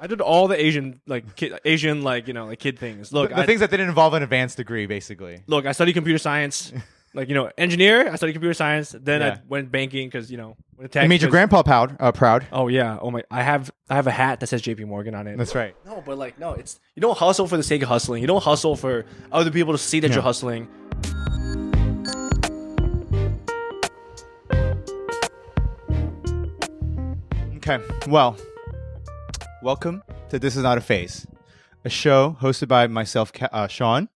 I did all the Asian like kid, Asian like you know like kid things. Look, the I, things that didn't involve an advanced degree, basically. look, I studied computer science. like you know, engineer. I studied computer science. Then Yeah. I went banking because you know, went tech It made your 'cause- grandpa proud. Uh, proud. Oh yeah. Oh my. I have I have a hat that says J.P. Morgan on it. That's right. No, but like no, it's you don't hustle for the sake of hustling. You don't hustle for other people to see that you're hustling. Okay. Well, welcome to This Is Not a Phase, a show hosted by myself, uh, Sean.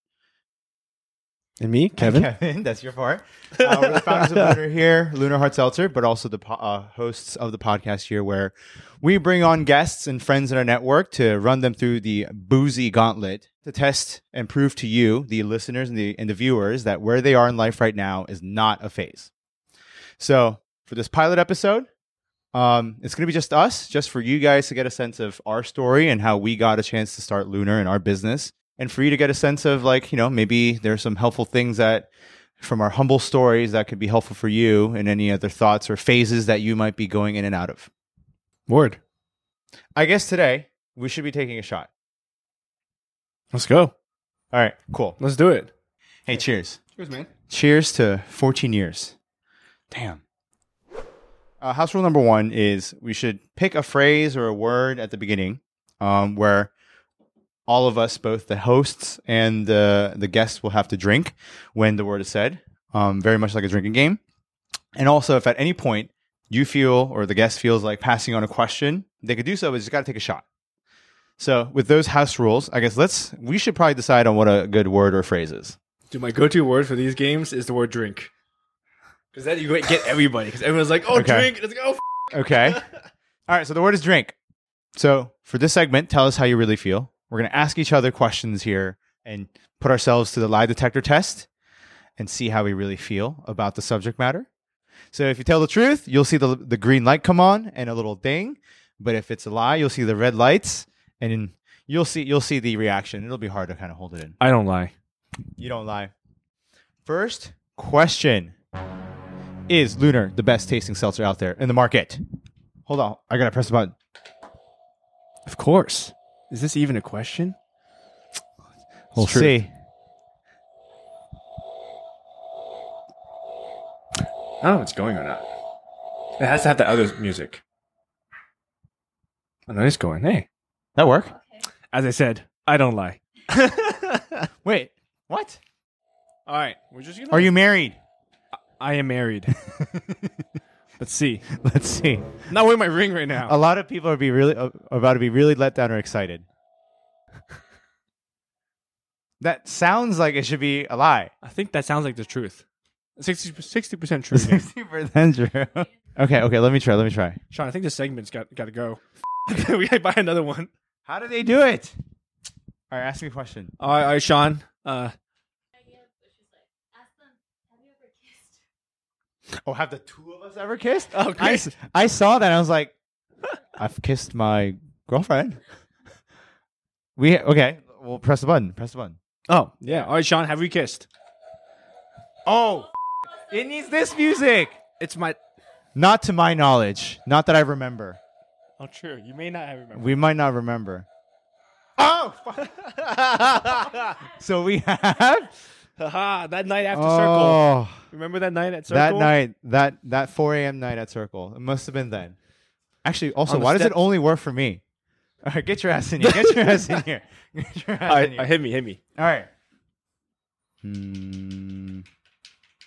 And me, Kevin. Kevin, that's your part. Uh, we're the founders of Lunar here, Lunar Hard Seltzer, but also the po- uh, hosts of the podcast here, where we bring on guests and friends in our network to run them through the boozy gauntlet to test and prove to you, the listeners and the and the viewers, that where they are in life right now is not a phase. So for this pilot episode, um, it's going to be just us, just for you guys to get a sense of our story and how we got a chance to start Lunar and our business, and for you to get a sense of like, you know, maybe there's some helpful things that from our humble stories that could be helpful for you and any other thoughts or phases that you might be going in and out of. Word. I guess today we should be taking a shot. Let's go. All right, cool. Let's do it. Hey, cheers. Cheers, man. Cheers to 14 years. Damn. Uh, house rule number one is we should pick a phrase or a word at the beginning um, where all of us, both the hosts and the, the guests, will have to drink when the word is said, um, very much like a drinking game. And also, if at any point you feel or the guest feels like passing on a question, they could do so, but just got to take a shot. So, with those house rules, I guess let's we should probably decide on what a good word or phrase is. Dude, my go-to word for these games is the word drink. Because then you get everybody. Because everyone's like, "Oh, Okay. drink." Let's go. Oh, okay. All right. So the word is drink. So for this segment, tell us how you really feel. We're going to ask each other questions here and put ourselves to the lie detector test and see how we really feel about the subject matter. So if you tell the truth, you'll see the, the green light come on and a little ding. But if it's a lie, you'll see the red lights and then you'll see you'll see the reaction. It'll be hard to kind of hold it in. I don't lie. You don't lie. First question Is Lunar the best tasting seltzer out there in the market? Hold on. I got to press the button. Of course. Is this even a question? We'll true. see. I don't know if it's going or not. It has to have the other music. Oh, I know it's going. Hey, That work? as I said, I don't lie. Wait. What? All right, we're just gonna. Are you married? I am married. Let's see. Let's see. I'm not wearing my ring right now. A lot of people are be really uh, about to be really let down or excited. that sounds like it should be a lie. I think that sounds like the truth. 60 percent true. Sixty percent true. okay. Okay. Let me try. Let me try. Sean, I think this segment's got got to go. we gotta buy another one. How do they do it? All right. Ask me a question. All right, all right Sean. Uh, Oh, have the two of us ever kissed? Oh, I, great. saw that. And I was like, I've kissed my girlfriend. We okay. We'll press the button. Press the button. oh yeah. All right, Sean. Have we kissed? Oh, it needs this music. It's my. Not to my knowledge. Not that I remember. Oh, true. You may not have remembered. We might not remember. Oh, so we have Haha, that night after Circle. oh, Remember that night at Circle? that night that that 4 a.m. night at Circle. It must have been then. Actually, also, On the why does it only work for me? All right, get your ass in here. Get your ass in here. Get your ass All in here. uh, hit me, hit me. All right. Hmm.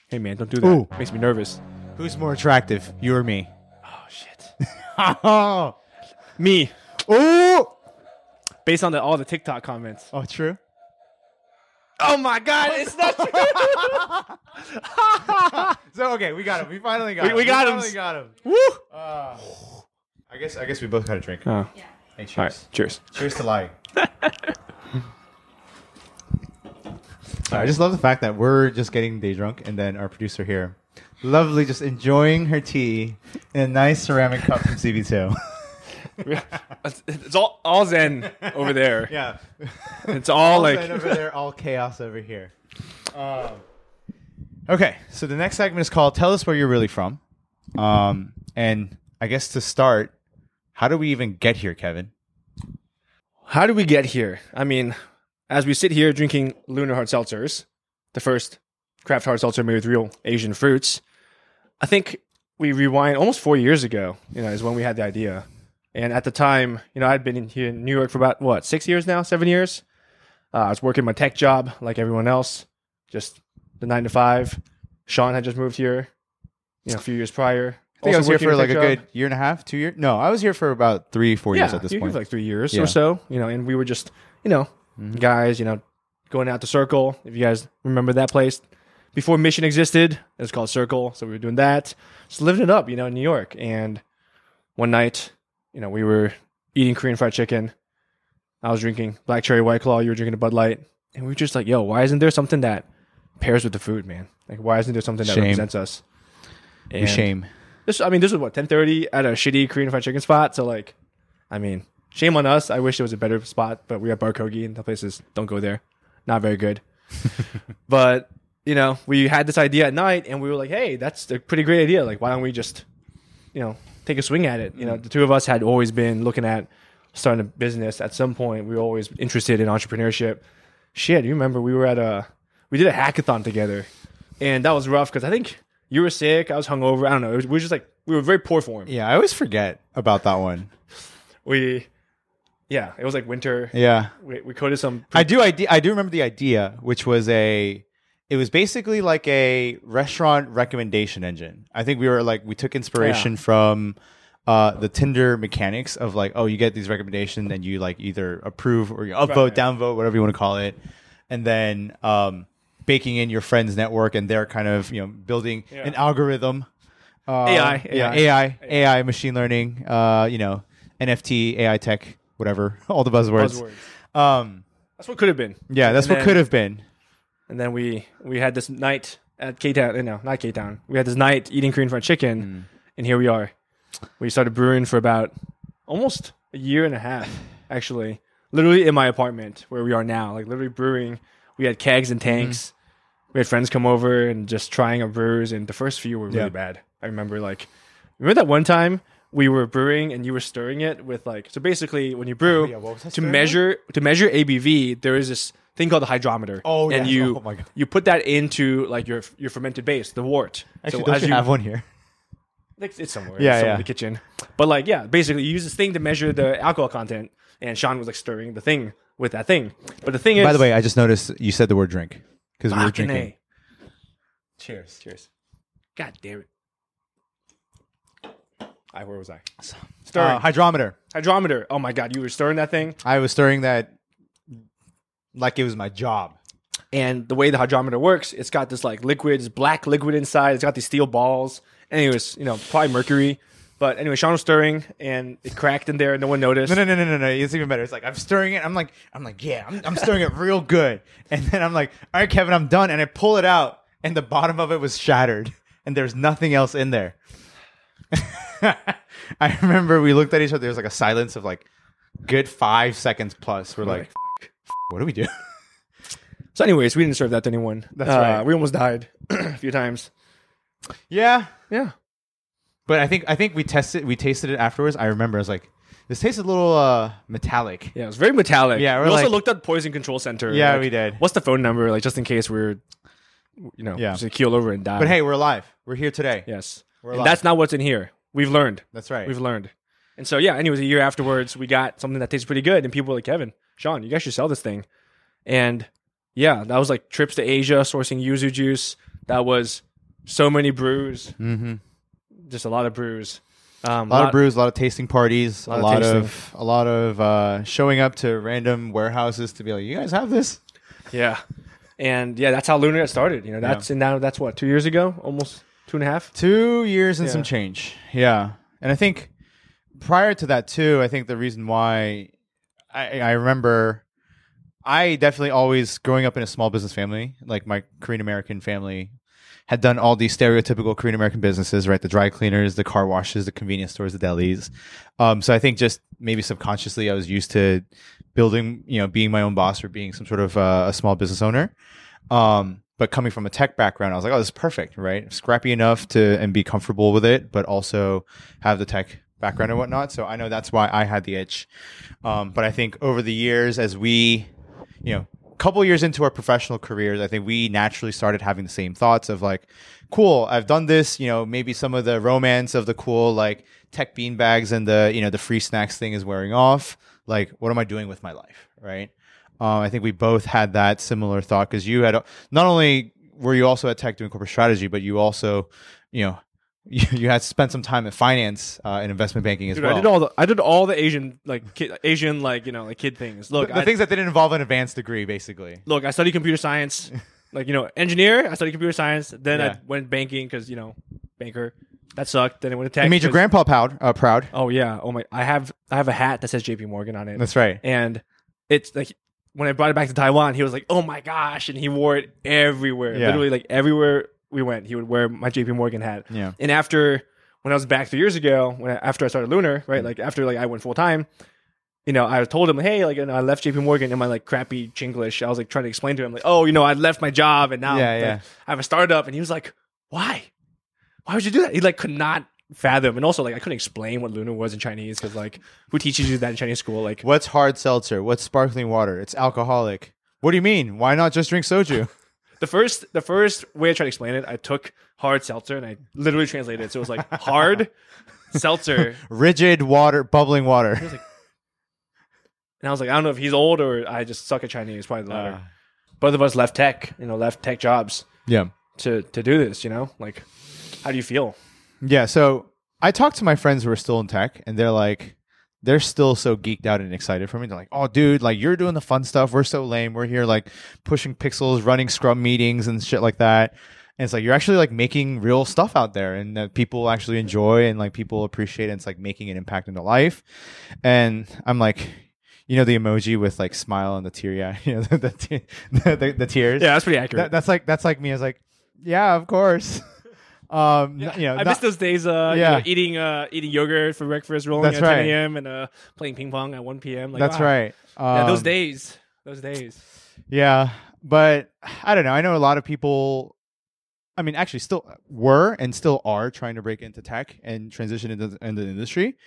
Hey man, don't do that. Ooh. Makes me nervous. Who's more attractive, you or me? Oh shit. oh, me, Ooh! based on the, all the TikTok comments. oh, true. Oh my god, it's not true. So okay, we got him. We finally got We- him. we got him. finally got him. Woo! Uh, I guess I guess we both got a drink. Oh, Hey, cheers. all right. Cheers. Cheers to lying. I just love the fact that we're just getting day drunk, and then our producer here, lovely, just enjoying her tea in a nice ceramic cup from CB2. it's, it's all all zen over there. yeah, It's all like Zen over there, all chaos over here. Um, okay, so the next segment is called "Tell Us Where You're Really From," um, and I guess to start, how do we even get here, Kevin? How do we get here? I mean, as we sit here drinking Lunar Hard Seltzers, the first craft hard seltzer made with real Asian fruits, I think we rewind almost four years ago, you know, is when we had the idea. And at the time, you know, I'd been in here in New York for about, what, six years now, seven years? Uh, I was working my tech job like everyone else, just the nine to five. Sean had just moved here, you know, a few years prior. I think I was here for like a job. good year and a half, two years. No, I was here for about three, four years at this point. like three years Yeah. or so, you know, and we were just, you know, Mhm. guys, you know, going out to Circle. If you guys remember that place, before Mission existed, it was called Circle, so we were doing that, just living it up, you know, in New York. And one night, you know, we were eating Korean fried chicken. I was drinking black cherry white claw. You were drinking a Bud Light, and we were just like, "Yo, why isn't there something that pairs with the food, man? Like, why isn't there something that Shame. represents us?" And- shame. this I mean this was what 10:30 at a shitty Korean fried chicken spot. So like, I mean, shame on us. I wish it was a better spot, but we got Bar Kogi and the places don't go there. Not very good. but you know, we had this idea at night, and we were like, hey, that's a pretty great idea. Like, why don't we just, you know, take a swing at it? You know, the two of us had always been looking at starting a business. At some point, we were always interested in entrepreneurship. Shit, you remember we were at a we did a hackathon together, and that was rough because I think you were sick. I was hungover. I don't know. It was, we were just like we were very poor form. Yeah, I always forget about that one. We, yeah, it was like winter. Yeah. We, we coded some. I do I do remember the idea, which was a it was basically like a restaurant recommendation engine. I think we were like we took inspiration from uh, the Tinder mechanics of like, oh, you get these recommendations and you like either approve or you upvote, Right. downvote, whatever you want to call it, and then um, baking in your friends' network and they're kind of you know building Yeah. an algorithm. Uh, AI, yeah, AI. AI, AI, machine learning, uh, you know, NFT, AI tech, whatever, all the buzzwords. buzzwords. Um, That's what could have been. yeah, that's And what could have been. And then we we had this night at K Town. Eh, no, not K Town. We had this night eating Korean fried chicken, hmm. and here we are. We started brewing for about almost a year and a half, actually. Literally in my apartment where we are now, like literally brewing. We had kegs and hmm. tanks. We had friends come over and just trying our brews, and the first few were really Yeah. bad. I remember like, remember that one time we were brewing and you were stirring it with like, so basically when you brew Oh, yeah, what was that to measure to measure ABV, there is this thing called the hydrometer. Oh, and yes. you Oh, my God. you put that into like your your fermented base, the wort. Actually, so don't as you have one here? like, it's somewhere, Yeah, somewhere yeah. in the kitchen. But like, yeah, basically you use this thing to measure the alcohol content, and Sean was like stirring the thing with that thing. But the thing is, By the way, I just noticed you said the word drink because we were fucking drinking. A. Cheers, cheers. God damn it. I where was I? Stirring Uh, hydrometer. hydrometer. Oh my god, you were stirring that thing, I was stirring that like it was my job. and the way the hydrometer works, it's got this like liquid, this black liquid inside. It's got these steel balls. Anyways, you know, probably mercury. But anyway, Sean was stirring, and it cracked in there, and no one noticed. No, no, no, no, no, no. It's even better. It's like I'm stirring it. I'm like, I'm like, yeah, I'm, I'm stirring it real good. And then I'm like, all right, Kevin, I'm done. And I pull it out, and the bottom of it was shattered, and there's nothing else in there. I remember we looked at each other. There was like a silence of like good five seconds plus. We're like, what do we do? So, anyways, we didn't serve that to anyone. That's Uh, right. We almost died a few times. yeah, Yeah. but I think I think we tested, we tasted it afterwards. I remember I was like, this tastes a little uh, metallic. Yeah, it was very metallic. Yeah, we we're also looked at Poison Control Center. Yeah, like, we did. What's the phone number? Like, just in case we're, you know, Yeah. just keel over and die. But hey, we're alive. We're here today. yes. We're And that's not what's in here. We've learned. That's right. We've learned. And so, yeah, anyways, a year afterwards, we got something that tastes pretty good. And people were like, Kevin, Sean, you guys should sell this thing. And yeah, that was like trips to Asia, sourcing yuzu juice. That was so many brews, mm-hmm. just a lot of brews. Um, A lot of brews, a lot of tasting parties, a lot of lot of a lot of uh, showing up to random warehouses to be like, "You guys have this?" Yeah. And yeah, that's how Lunar got started. You know, that's and now that's what, two years ago? Almost two and a half? Two years and Yeah. some change. Yeah, and I think prior to that too, I think the reason why I, I remember, I definitely always growing up in a small business family, like my Korean American family. Had done all these stereotypical Korean American businesses, right? The dry cleaners, the car washes, the convenience stores, the delis. Um, so I think just maybe subconsciously, I was used to building, you know, being my own boss or being some sort of uh, a small business owner. Um, but coming from a tech background, I was like, oh, this is perfect, right? Scrappy enough to and be comfortable with it, but also have the tech background and whatnot. So I know that's why I had the itch. Um, but I think over the years, as we, you know, a couple years into our professional careers, I think we naturally started having the same thoughts of like, cool, I've done this. You know, maybe some of the romance of the cool like tech beanbags and the you know the free snacks thing is wearing off. Like, what am I doing with my life, right? Um, I think we both had that similar thought because you had not only were you also at Tech doing corporate strategy, but you also, you know, you, you had spent some time in finance uh, and investment banking as Dude, well. I did all the I did all the Asian like kid, Asian like you know like kid things. Look, the, the I, things that didn't involve an advanced degree, basically. look, I studied computer science, like you know engineer. I studied computer science. Then Yeah. I went banking because you know banker. That sucked. Then I went to tech. It made your grandpa proud. Uh, proud. Oh yeah. Oh my. I have I have a hat that says J.P. Morgan on it, That's right. and it's like when I brought it back to Taiwan, he was like, "Oh my gosh!" and he wore it everywhere. Yeah. Literally, like everywhere we went, he would wear my J.P. Morgan hat. Yeah. And after when I was back three years ago, when I, after I started Lunar, Mm-hmm. right, like after like I went full time, you know, I told him, hey, like you know, I left J.P. Morgan in my like crappy Chinglish. I was like trying to explain to him, like, oh, you know, I left my job and now Yeah, like, yeah. I have a startup, and he was like, why? Why would you do that? He like could not fathom, and also like I couldn't explain what Lunar was in Chinese because like who teaches you that in Chinese school? Like What's hard seltzer? What's sparkling water? It's alcoholic. What do you mean? Why not just drink soju? the first the first way I tried to explain it, I took hard seltzer and I literally translated it. So it was like hard seltzer. Rigid water, bubbling water. And I was like, I don't know if he's old or I just suck at Chinese. Probably the latter. Uh, Both of us left tech, you know, left tech jobs yeah. to to do this. You know, like, how do you feel? Yeah. So I talked to my friends who are still in tech, and they're like, they're still so geeked out and excited for me. They're like, "Oh, dude, like you're doing the fun stuff. We're so lame. We're here like pushing pixels, running Scrum meetings and shit like that." And it's like you're actually like making real stuff out there, and that people actually enjoy and like people appreciate. And it's like making an impact in their life. And I'm like. You know the emoji with like smile and the teary eye, you know the the, the, the, the tears. Yeah, that's pretty accurate. that, that's like that's like me. I was like, yeah, of course. Um, Yeah, you know, I not- miss those days. Uh, Yeah. you know, eating uh, eating yogurt for breakfast, rolling That's at 10 a.m. and uh, playing ping pong at 1 p.m. Like, that's wow. right. Yeah, those Um, days. Those days. Yeah, but I don't know. I know a lot of people. I mean, actually, still were and still are trying to break into tech and transition into the, into the industry.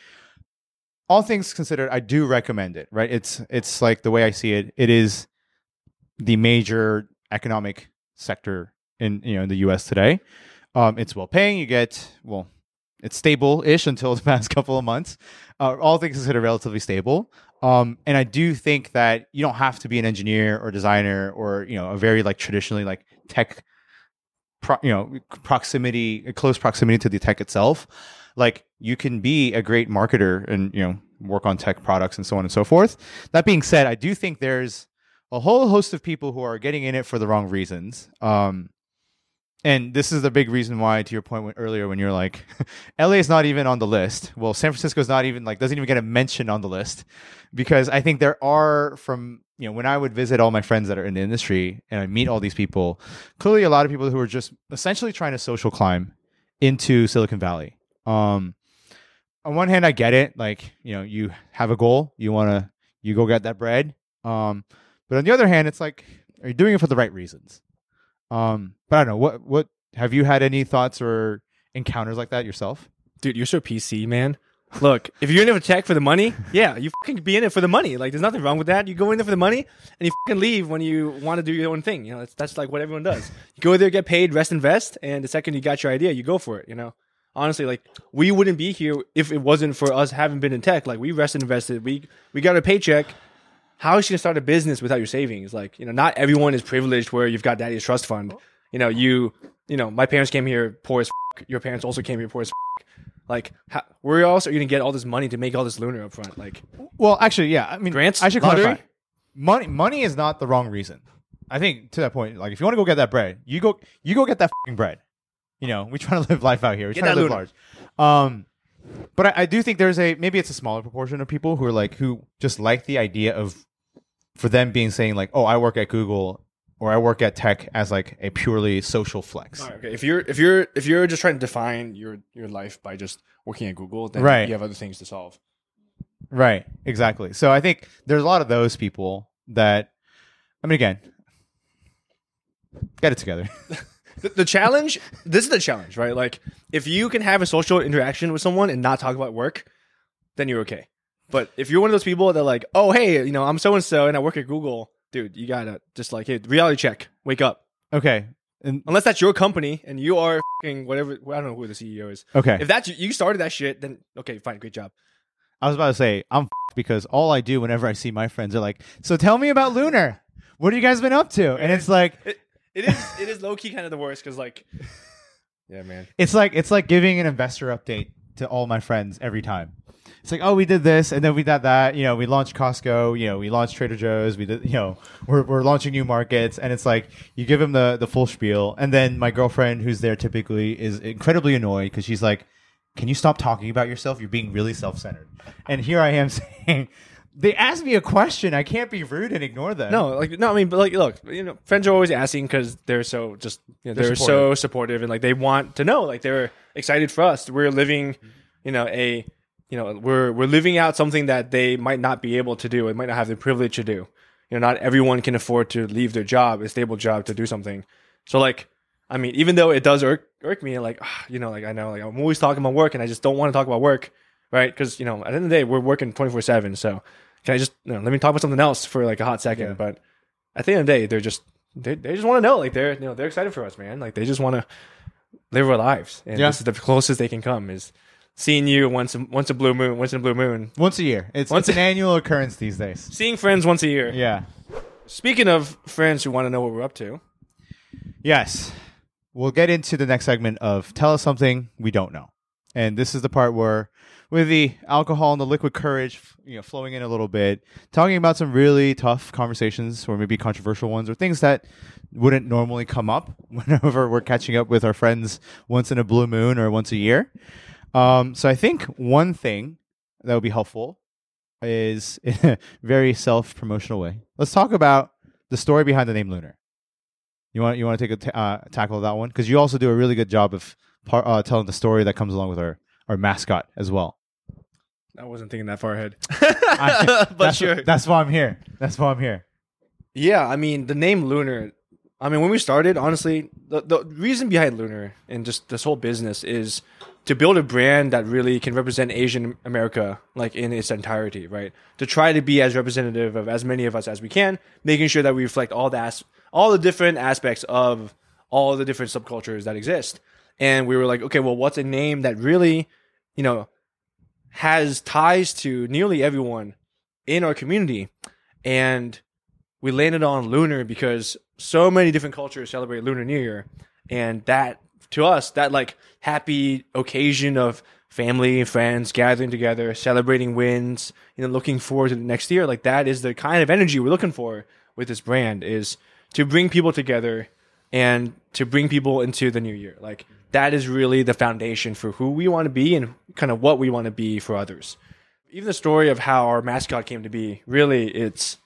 All things considered, I do recommend it. Right? It's it's like the way I see it. It is the major economic sector in you know in the U.S. today. Um, it's well paying. You get well, it's stable ish until the past couple of months. Uh, all things considered, relatively stable. Um, and I do think that you don't have to be an engineer or designer or you know a very like traditionally like tech, pro, you know proximity, close proximity to the tech itself. Like you can be a great marketer and you know work on tech products and so on and so forth. That being said, I do think there's a whole host of people who are getting in it for the wrong reasons. Um, and this is the big reason why, to your point when, earlier, when you're like, LA is not even on the list. Well, San Francisco is not even like doesn't even get a mention on the list because I think there are from you know when I would visit all my friends that are in the industry and I meet all these people, clearly a lot of people who are just essentially trying to social climb into Silicon Valley. Um, on one hand, I get it. Like you know, you have a goal, you want to you go get that bread. Um, but on the other hand, it's like, are you doing it for the right reasons? Um, but I don't know what what have you had any thoughts or encounters like that yourself? Dude, you're so PC, man. Look, if you're in it for tech for the money, yeah, you fucking be in it for the money. Like, there's nothing wrong with that. You go in there for the money, and you fucking leave when you want to do your own thing. You know, that's, that's like what everyone does. You go there, get paid, rest, invest, and the second you got your idea, you go for it. You know, honestly, like we wouldn't be here if it wasn't for us having been in tech. Like we rest invested. We we got a paycheck. How is she gonna start a business without your savings? Like, you know, not everyone is privileged where you've got daddy's trust fund. You know, you you know, my parents came here poor as f- your parents also came here poor as f- like how, where else are you gonna get all this money to make all this lunar up front? Like Well, actually, yeah. I mean, Grants? I should Lottery? clarify. Money, money is not the wrong reason. I think to that point, like if you want to go get that bread, you go, you go get that bread. You know, we trying to live life out here. We trying to that live large. Um, but I, I do think there's a maybe it's a smaller proportion of people who are like who just like the idea of for them being saying like, oh, I work at Google or I work at tech as like a purely social flex. All right, okay, if you're if you're if you're just trying to define your your life by just working at Google, then Right. you have other things to solve. Right. Exactly. So I think there's a lot of those people that, I mean, again, get it together. The, the challenge, this is the challenge, right? Like if you can have a social interaction with someone and not talk about work, then you're okay. But if you're one of those people that like, oh hey, you know, I'm so and so and I work at Google, dude, you gotta just like, hey, reality check, wake up. Okay. And Unless that's your company and you are fing whatever, I don't know who the CEO is. okay. If that's you started that shit, then okay, fine, great job. I was about to say I'm f- because all I do whenever I see my friends are like, "So tell me about Lunar. What have you guys been up to?" And it's like It, it is it is low key kind of the worst because like, yeah, man. it's like it's like giving an investor update to all my friends every time. It's like, oh, we did this, and then we did that. You know, we launched Costco. You know, we launched Trader Joe's. We did, you know, we're, we're launching new markets, and it's like you give them the the full spiel, and then my girlfriend, who's there typically, is incredibly annoyed because she's like, "Can you stop talking about yourself? You're being really self centered." And here I am saying, they asked me a question. I can't be rude and ignore them. No, like no, I mean, but like, look, you know, friends are always asking because they're so just you know, They're they're, so supportive and like they want to know, like they're excited for us. We're living, you know, a you know, we're we're living out something that they might not be able to do. It might not have the privilege to do. You know, not everyone can afford to leave their job, a stable job, to do something. So like, I mean, even though it does irk irk me, like ah, you know, like I know, like I'm always talking about work, and I just don't want to talk about work, right? Because you know, at the end of the day, we're working twenty four seven. So can I just you know, let me talk about something else for like a hot second? Yeah. But at the end of the day, they're just they they just want to know, like they're you know they're excited for us, man. Like they just want to live our lives, and Yeah. this is the closest they can come is seeing you once a, once a blue moon, once in a blue moon, once a year. It's, Once it's an annual occurrence these days. seeing friends once a year. Yeah. Speaking of friends who want to know what we're up to, Yes. We'll get into the next segment of tell us something we don't know. And this is the part where with the alcohol and the liquid courage, you know, flowing in a little bit, talking about some really tough conversations or maybe controversial ones or things that wouldn't normally come up whenever we're catching up with our friends once in a blue moon or once a year. Um, so I think one thing that would be helpful is in a very self-promotional way. Let's talk about the story behind the name Lunar. You want you want to take a t- uh, tackle of that one because you also do a really good job of par- uh, telling the story that comes along with our our mascot as well. I wasn't thinking that far ahead, I- but that's, sure. that's why I'm here. That's why I'm here. Yeah, I mean the name Lunar. I mean when we started, honestly, the the reason behind Lunar and just this whole business is to build a brand that really can represent Asian America like in its entirety, right? To try to be as representative of as many of us as we can, making sure that we reflect all the as- all the different aspects of all the different subcultures that exist. And we were like, okay, well, what's a name that really, you know, has ties to nearly everyone in our community? And we landed on lunar because so many different cultures celebrate lunar new year. And that to us that like happy occasion of family and friends gathering together celebrating wins you know looking forward to the next year like that is the kind of energy we're looking for with this brand is to bring people together and to bring people into the new year. Like that is really the foundation for who we want to be and kind of what we want to be for others. Even the story of how our mascot came to be really it's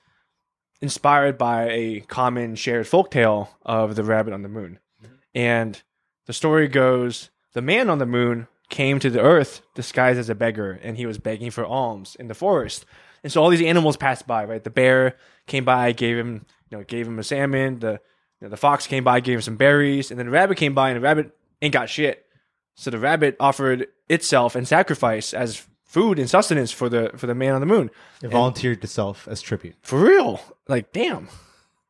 inspired by a common shared folktale of the rabbit on the moon. Mm-hmm. And the story goes the man on the moon came to the earth disguised as a beggar and he was begging for alms in the forest. And so all these animals passed by, right? The bear came by, gave him, you know, gave him a salmon. The you know, the fox came by, gave him some berries, and then the rabbit came by, and the rabbit ain't got shit. So the rabbit offered itself and sacrifice as food and sustenance for the for the man on the moon It volunteered itself as tribute. for real. Like, damn.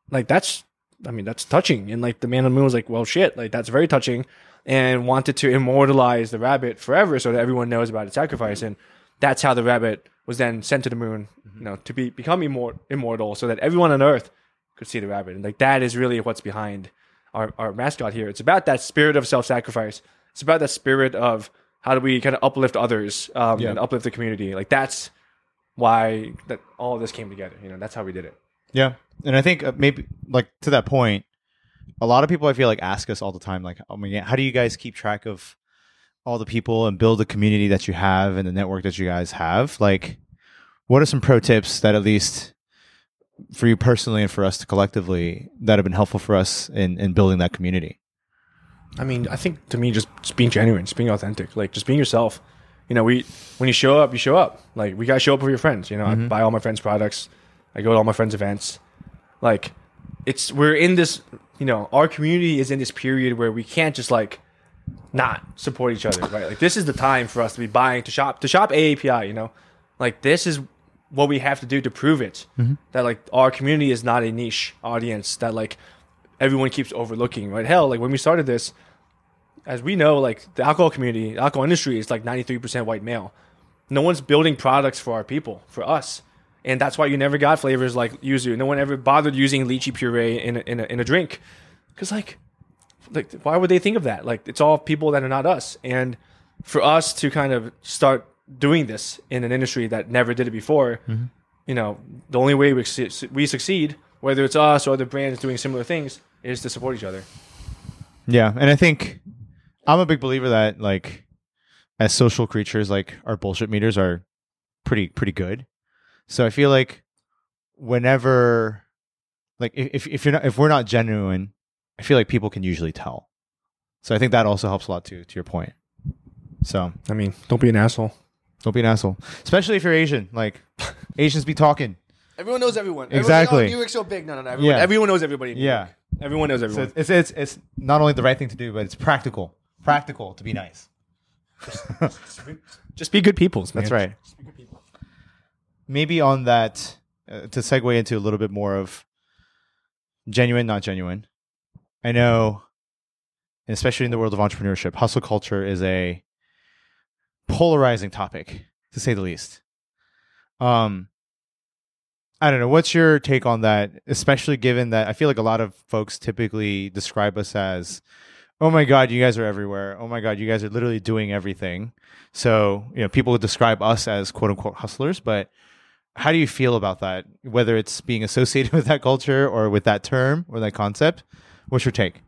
Like that's I mean, that's touching. And like the man on the moon was like, well shit, like that's very touching and wanted to immortalize the rabbit forever so that everyone knows about its sacrifice. And that's how the rabbit was then sent to the moon, you know, to be become immor- immortal so that everyone on earth could see the rabbit. And like that is really what's behind our, our mascot here. It's about that spirit of self sacrifice. It's about that spirit of how do we kind of uplift others um, Yeah. and uplift the community. Like that's why that all of this came together. You know, that's how we did it. Yeah, and I think uh, maybe like to that point, a lot of people I feel like ask us all the time, like, "Oh my god, how do you guys keep track of all the people and build the community that you have and the network that you guys have?" Like, what are some pro tips that at least for you personally and for us to collectively that have been helpful for us in in building that community? I mean, I think to me, just, just being genuine, just being authentic, like just being yourself. You know, we when you show up, you show up. Like we gotta show up for your friends. You know, I mm-hmm. buy all my friends' products. I go to all my friends' events. Like, it's we're in this. You know, our community is in this period where we can't just like not support each other, right? Like this is the time for us to be buying to shop to shop AAPI. You know, like this is what we have to do to prove it mm-hmm. that like our community is not a niche audience that like everyone keeps overlooking. Right? Hell, like when we started this, as we know, like the alcohol community, the alcohol industry is like ninety three percent white male. No one's building products for our people, for us. And that's why you never got flavors like yuzu. No one ever bothered using lychee puree in a, in a, in a drink. Because, like, like, why would they think of that? Like, it's all people that are not us. And for us to kind of start doing this in an industry that never did it before, mm-hmm. you know, the only way we, we succeed, whether it's us or other brands doing similar things, is to support each other. Yeah, and I think I'm a big believer that like as social creatures, like our bullshit meters are pretty pretty good. So I feel like whenever like if if- if you're not if we're not genuine, I feel like people can usually tell. So I think that also helps a lot too. To your point. So I mean, don't be an asshole. don't be an asshole, especially if you're Asian. Like Asians be talking. Everyone knows everyone. Exactly. New York's so big. No, no, no. Everyone, Yeah. everyone knows everybody. in New Yeah. York. Everyone knows everyone. it's, it's it's it's not only the right thing to do, but it's practical. Practical to be nice. Just be good peoples, man. That's right. maybe on that uh, to segue into a little bit more of genuine not genuine i know especially in the world of entrepreneurship hustle culture is a polarizing topic to say the least um i don't know what's your take on that especially given that i feel like a lot of folks typically describe us as oh my god you guys are everywhere oh my god you guys are literally doing everything so you know people would describe us as quote unquote hustlers but how do you feel about that? Whether it's being associated with that culture or with that term or that concept, what's your take?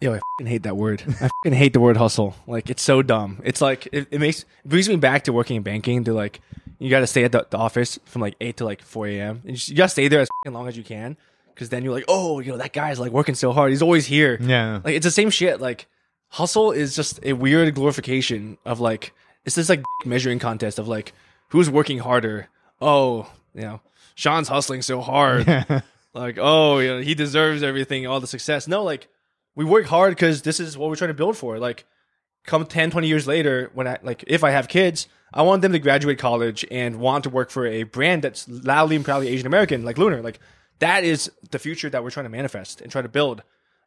Yo, I hate that word. I hate the word hustle. Like it's so dumb. It's like it, it makes it brings me back to working in banking. To like you got to stay at the, the office from like eight to like four a.m. And you, just- you got to stay there as long as you can, because then you're like, oh, you know that guy's like working so hard. He's always here. Yeah, Like it's the same shit. Like hustle is just a weird glorification of like it's this like measuring contest of like who's working harder. Oh, you know, Sean's hustling so hard. like, oh, you know, he deserves everything, all the success. No, like we work hard because this is what we're trying to build for. Like come 10, 20 years later, when I like if I have kids, I want them to graduate college and want to work for a brand that's loudly and proudly Asian American, like Lunar. Like that is the future that we're trying to manifest and try to build.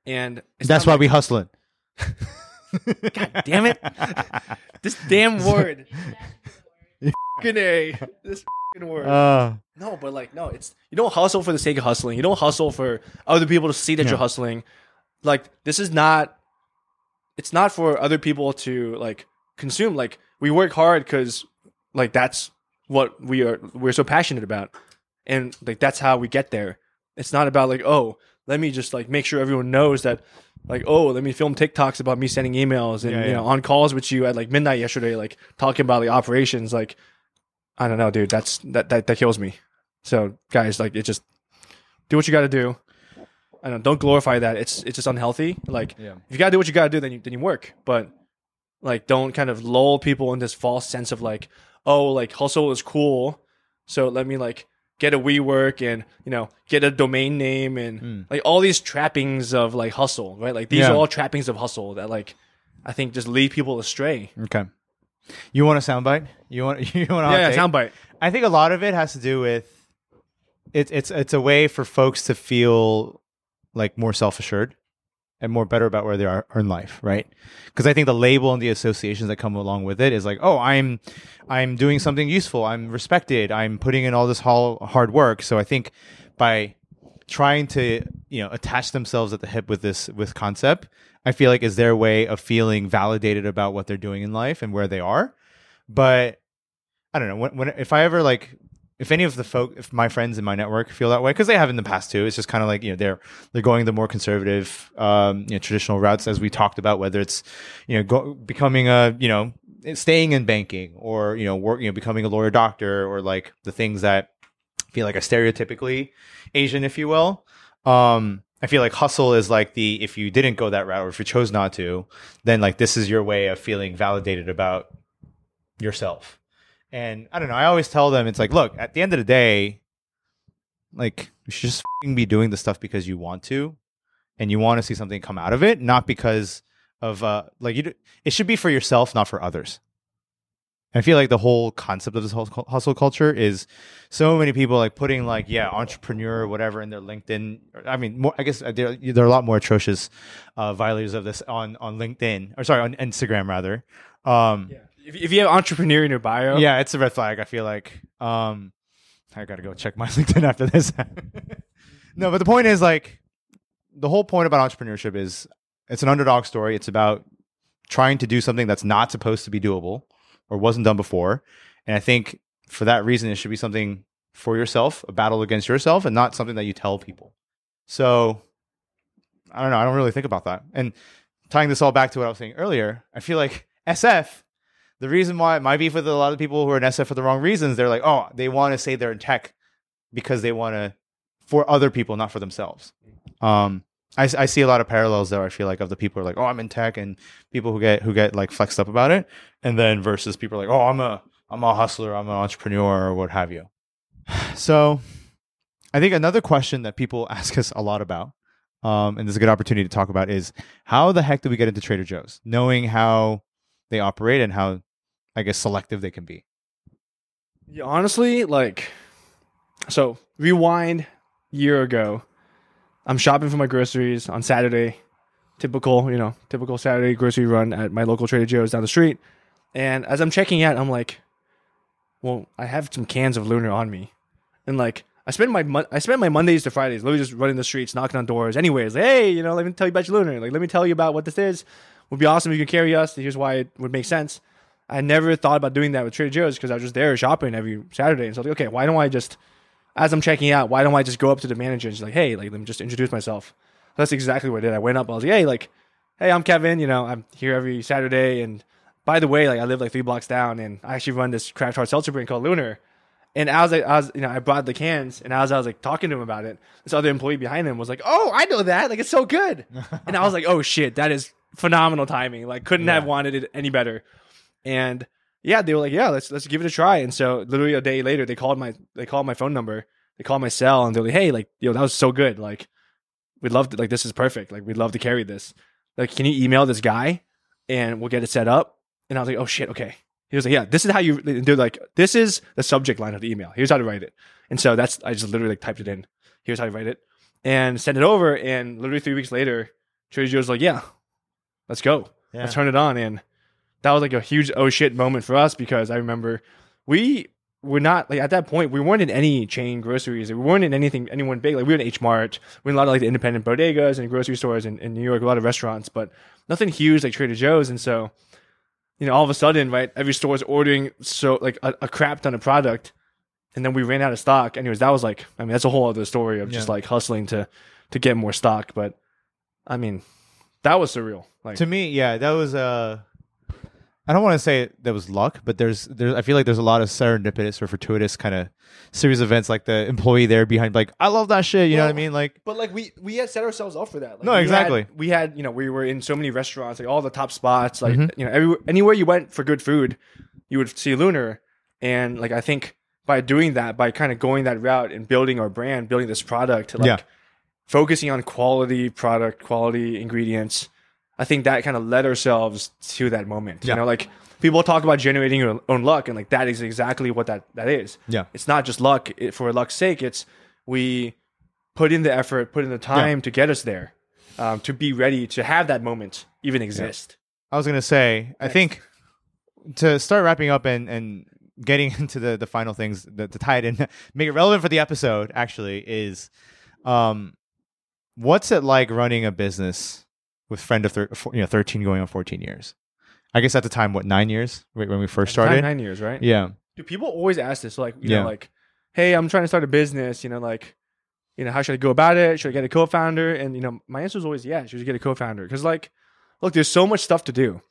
And that's why like- we hustling. God damn it. this damn word. Fucking A. This fucking word. Uh, no, but like, no, it's you don't hustle for the sake of hustling. You don't hustle for other people to see that Yeah. you're hustling. Like, this is not it's not for other people to like consume. Like, we work hard because like that's what we are we're so passionate about. And like that's how we get there. It's not about like, oh, let me just like make sure everyone knows that like, oh, let me film TikToks about me sending emails and Yeah, you know, on calls with you at like midnight yesterday, like talking about the operations, like I don't know, dude. That's that that, that kills me. So guys, like it just do what you gotta do. I don't don't glorify that. It's it's just unhealthy. Like Yeah. if you gotta do what you gotta do, then you then you work. But like don't kind of lull people in this false sense of like, oh, like hustle is cool. So let me like get a WeWork and you know get a domain name and Mm. like all these trappings of like hustle, right? Like these Yeah. are all trappings of hustle that like I think just lead people astray. okay. You want a soundbite? You want you want a hot yeah, soundbite. I think a lot of it has to do with it's it's it's a way for folks to feel like more self assured and more better about where they are in life, right? Because I think the label and the associations that come along with it is like, oh, I'm I'm doing something useful, I'm respected, I'm putting in all this hard work. So I think by trying to you know attach themselves at the hip with this with concept, I feel like is their way of feeling validated about what they're doing in life and where they are. But I don't know when, when if I ever like if any of the folk if my friends in my network feel that way because they have in the past too it's just kind of like you know they're they're going the more conservative um you know traditional routes as we talked about whether it's you know go, becoming a you know staying in banking or you know work you know becoming a lawyer doctor or like the things that feel like are stereotypically asian if you will um I feel like hustle is like the if you didn't go that route or if you chose not to, then like this is your way of feeling validated about yourself. And I don't know. I always tell them it's like, look, at the end of the day, like you should just be doing the stuff because you want to, and you want to see something come out of it, not because of uh like you. d- It should be for yourself, not for others. I feel like the whole concept of this hustle culture is so many people like putting like yeah entrepreneur or whatever in their LinkedIn. I mean, more, I guess uh, there, there are a lot more atrocious uh, violators of this on on LinkedIn or sorry on Instagram rather. Um, Yeah. If, if you have entrepreneur in your bio, yeah, it's a red flag. I feel like. Um, I gotta go check my LinkedIn after this. no, but the point is like the whole point about entrepreneurship is it's an underdog story. It's about trying to do something that's not supposed to be doable or wasn't done before. And I think for that reason, it should be something for yourself, a battle against yourself, and not something that you tell people. So I don't know. I don't really think about that. And tying this all back to what I was saying earlier, I feel like SF the reason why it might be for a lot of people who are in SF for the wrong reasons, they're like, oh, they want to say they're in tech because they want to for other people, not for themselves. Um, I, I see a lot of parallels there. I feel like of the people who are like, oh, I'm in tech, and people who get who get like flexed up about it, and then versus people like, oh, I'm a I'm a hustler, I'm an entrepreneur, or what have you. So, I think another question that people ask us a lot about, um, and there's a good opportunity to talk about, is how the heck do we get into Trader Joe's, knowing how they operate and how I guess selective they can be. Yeah, honestly, like, so rewind year ago. I'm shopping for my groceries on Saturday. Typical, you know, typical Saturday grocery run at my local Trader Joe's down the street. And as I'm checking out, I'm like, well, I have some cans of Lunar on me, and like, I spend my I spend my Mondays to Fridays literally just running the streets, knocking on doors. Anyways, hey, you know, let me tell you about your Lunar. Like, let me tell you about what this is. Would be awesome if you can carry us. Here's why it would make sense. I never thought about doing that with Trader Joe's because I was just there shopping every Saturday. And so, like, okay, why don't I just, as I'm checking out, why don't I just go up to the manager and just like, hey, like, let me just introduce myself. That's exactly what I did. I went up. I was like, hey, like, hey, I'm Kevin. You know, I'm here every Saturday. And by the way, like, I live like three blocks down, and I actually run this craft hard seltzer brand called Lunar. And as I, I was, you know, I brought the cans, and as I was like talking to him about it, this other employee behind him was like, "Oh, I know that! Like, it's so good." and I was like, "Oh shit, that is phenomenal timing! Like, couldn't have wanted it any better." And yeah, they were like, "Yeah, let's let's give it a try." And so, literally a day later, they called my they called my phone number, they called my cell, and they're like, "Hey, like, yo, that was so good! Like, we'd love to, like, this is perfect! Like, we'd love to carry this. Like, can you email this guy, and we'll get it set up?" And I was like, "Oh shit, okay." He was like, "Yeah, this is how you." They're like, "This is the subject line of the email. Here's how to write it." And so that's I just literally like typed it in. Here's how to write it, and sent it over. And literally three weeks later, Trader Joe's like, "Yeah, let's go. Yeah. Let's turn it on." And that was like a huge oh shit moment for us because I remember we were not like at that point we weren't in any chain groceries. We weren't in anything anyone big. Like we were in H Mart. We were in a lot of like the independent bodegas and grocery stores in, in New York. A lot of restaurants, but nothing huge like Trader Joe's. And so you know, all of a sudden, right, every store was ordering so like a, a crap ton of product, and then we ran out of stock. Anyways, that was like, I mean, that's a whole other story of just Yeah. like hustling to to get more stock. But I mean, that was surreal. Like, To me, yeah, that was uh I don't want to say that was luck, but there's there's I feel like there's a lot of serendipitous or fortuitous kind of series of events like the employee there behind like I love that shit, you know what I mean? Like but like we we had set ourselves up for that. Like, No, we had- exactly. we had you know we were in so many restaurants, like all the top spots, like Mhm. you know every, anywhere you went for good food, you would see Lunar, and like I think by doing that, by kind of going that route and building our brand, building this product, like Yeah. focusing on quality product, quality ingredients, I think that kind of led ourselves to that moment. Yeah. You know, like people talk about generating your own luck, and like that is exactly what that that is Yeah. it's not just luck it, for luck's sake. It's we put in the effort, put in the time to get us there, um, to be ready to have that moment even exist. I was gonna say, I think to start wrapping up and and getting into the the final things that to tie it in, make it relevant for the episode. Actually, is um, what's it like running a business with friend of thir- four- you know thirteen going on fourteen years? I guess at the time, what nine years Wait, when we first Nine- started? nine years, right? Yeah, Do people always ask this? Like, you Yeah. know, like, hey, I'm trying to start a business. You know, like, you know, how should I go about it? Should I get a co-founder? And you know, my answer is always yes. You should get a co-founder because, like, look, there's so much stuff to do,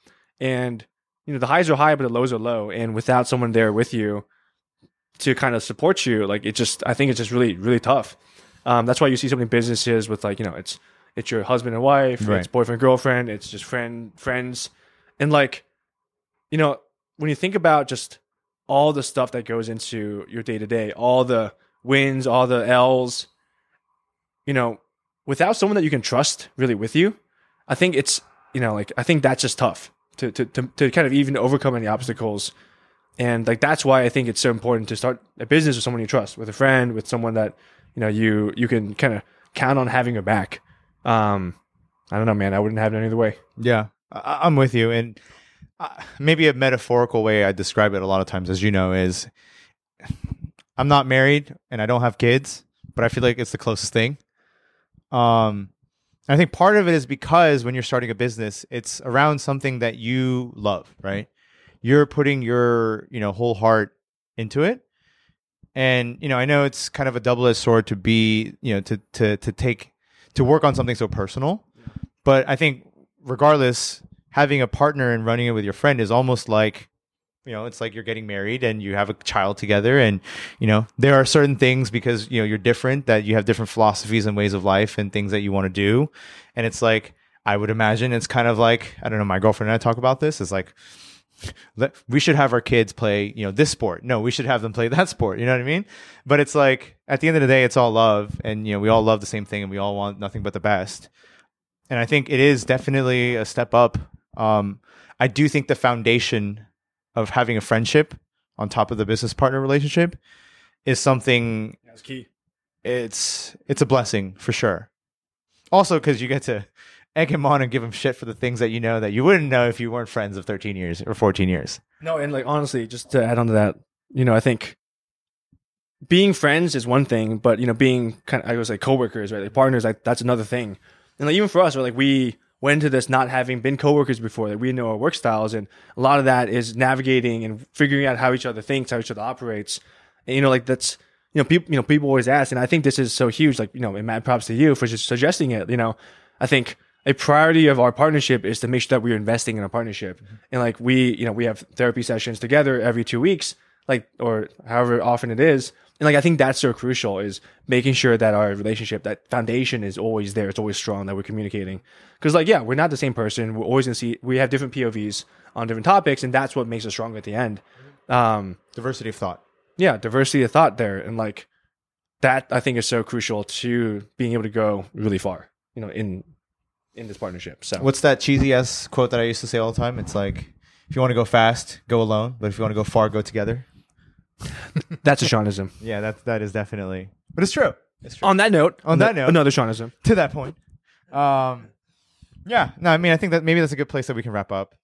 and you know, the highs are high, but the lows are low. And without someone there with you to kind of support you, like, it just, I think it's just really, really tough. Um, that's why you see so many businesses with like, you know, it's it's your husband and wife, Right. it's boyfriend girlfriend, it's just friend friends, and like, you know, when you think about just all the stuff that goes into your day to day, all the wins, all the L's, you know, without someone that you can trust really with you, I think it's, you know, like, I think that's just tough to, to, to, to kind of even overcome any obstacles and like that's why I think it's so important to start a business with someone you trust, with a friend, with someone that you know you you can kind of count on having your back. Um, I don't know, man. I wouldn't have it any other way. Yeah, I- I'm with you. And uh, maybe a metaphorical way I describe it a lot of times, as you know, is I'm not married and I don't have kids, but I feel like it's the closest thing. Um, I think part of it is because when you're starting a business, it's around something that you love, right? You're putting your, you know, whole heart into it. And, you know, I know it's kind of a double-edged sword to be, you know, to to to take to work on something so personal. But I think regardless, having a partner and running it with your friend is almost like you know it's like you're getting married and you have a child together and you know there are certain things because you know you're different that you have different philosophies and ways of life and things that you want to do and it's like i would imagine it's kind of like i don't know my girlfriend and i talk about this it's like we should have our kids play you know this sport. No we should have them play that sport. You know what i mean? But it's like at the end of the day it's all love. And you know we all love the same thing and we all want nothing but the best. And i think it is definitely a step up. Um, i do think the foundation of having a friendship on top of the business partner relationship is something That's key. it's it's a blessing for sure. Also because you get to egg him on and give him shit for the things that you know that you wouldn't know if you weren't friends of 13 years or 14 years No, and like honestly, just to add on to that, you know, I think being friends is one thing, but you know, being kind of I was like coworkers, right? Like partners, like that's another thing. And like even for us, right, like we went into this not having been coworkers before, like we know our work styles, and a lot of that is navigating and figuring out how each other thinks, how each other operates. And you know, like that's you know, people you know, people always ask, and I think this is so huge. Like, you know, and mad props to you for just suggesting it. You know, I think a priority of our partnership is to make sure that we're investing in a partnership. And like we, you know, we have therapy sessions together every two weeks, like or however often it is. And like I think that's so crucial is making sure that our relationship, that foundation is always there. It's always strong that we're communicating. Cause like, yeah, we're not the same person. We're always gonna see we have different POVs on different topics, and that's what makes us strong at the end. Um, diversity of thought yeah, diversity of thought there, and like that, I think is so crucial to being able to go really far, you know, in in this partnership. So what's that cheesy ass quote that i used to say all the time it's like if you want to go fast go alone but if you want to go far go together that's a Seanism. yeah that that is definitely but it's true it's true On that note, On that note- another Seanism. to that point. Um, yeah, no, I mean, I think that maybe that's a good place that we can wrap up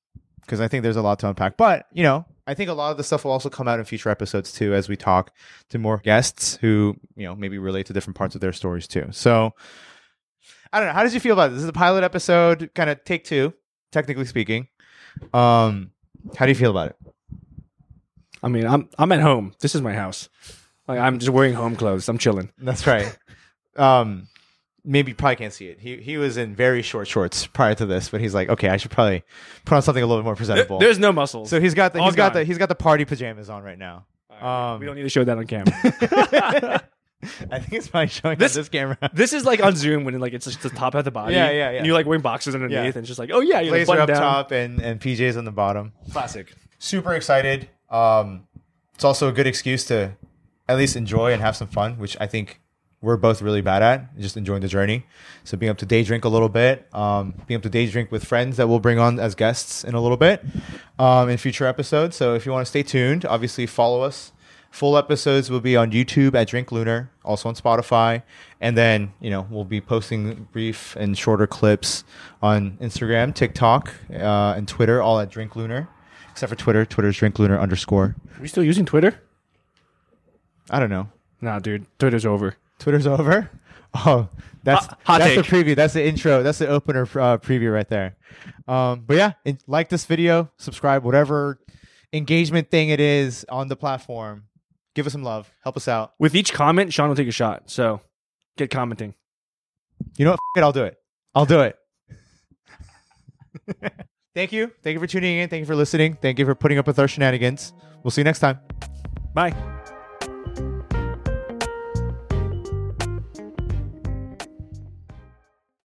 because I think there's a lot to unpack. But you know, I think a lot of the stuff will also come out in future episodes too, as we talk to more guests who you know maybe relate to different parts of their stories too. So, I don't know. How did you feel about this? This is a pilot episode, kind of take two, technically speaking. Um, how do you feel about it? I mean, I'm I'm at home. This is my house. Like I'm just wearing home clothes. I'm chilling. That's right. um, maybe you probably can't see it. He he was in very short shorts prior to this, but he's like, okay, I should probably put on something a little bit more presentable. There's no muscles. so he's got the All he's got gone. the he's got the party pajamas on right now. Um, we don't need to show that on camera. I think it's probably showing This- on this camera. this is like on Zoom when like it's just the top of the body. Yeah, yeah, yeah. And you're like wearing boxers underneath, Yeah. and it's just like, oh yeah, you're like, Blazer up down. top and and PJs on the bottom. Classic. Super excited. Um, it's also a good excuse to at least enjoy and have some fun, which I think we're both really bad at. Just enjoying the journey. So being able to day drink a little bit, um, being able to day drink with friends that we'll bring on as guests in a little bit um, in future episodes. So if you want to stay tuned, obviously follow us. Full episodes will be on YouTube at Drink Lunar, also on Spotify, and then you know we'll be posting brief and shorter clips on Instagram, TikTok, uh, and Twitter, all at Drink Lunar, except for Twitter. Twitter's Drink Lunar underscore. Are we still using Twitter? I don't know. Nah, dude. Twitter's over. Twitter's over. Oh, that's Hot- hot that's take. the preview. That's the intro. That's the opener uh, preview right there. Um, but yeah, and like this video, subscribe, whatever engagement thing it is on the platform. Give us some love. Help us out. With each comment, Sean will take a shot. So get commenting. You know what? F- it, I'll do it. I'll do it. Thank you. Thank you for tuning in. Thank you for listening. Thank you for putting up with our shenanigans. We'll see you next time. Bye.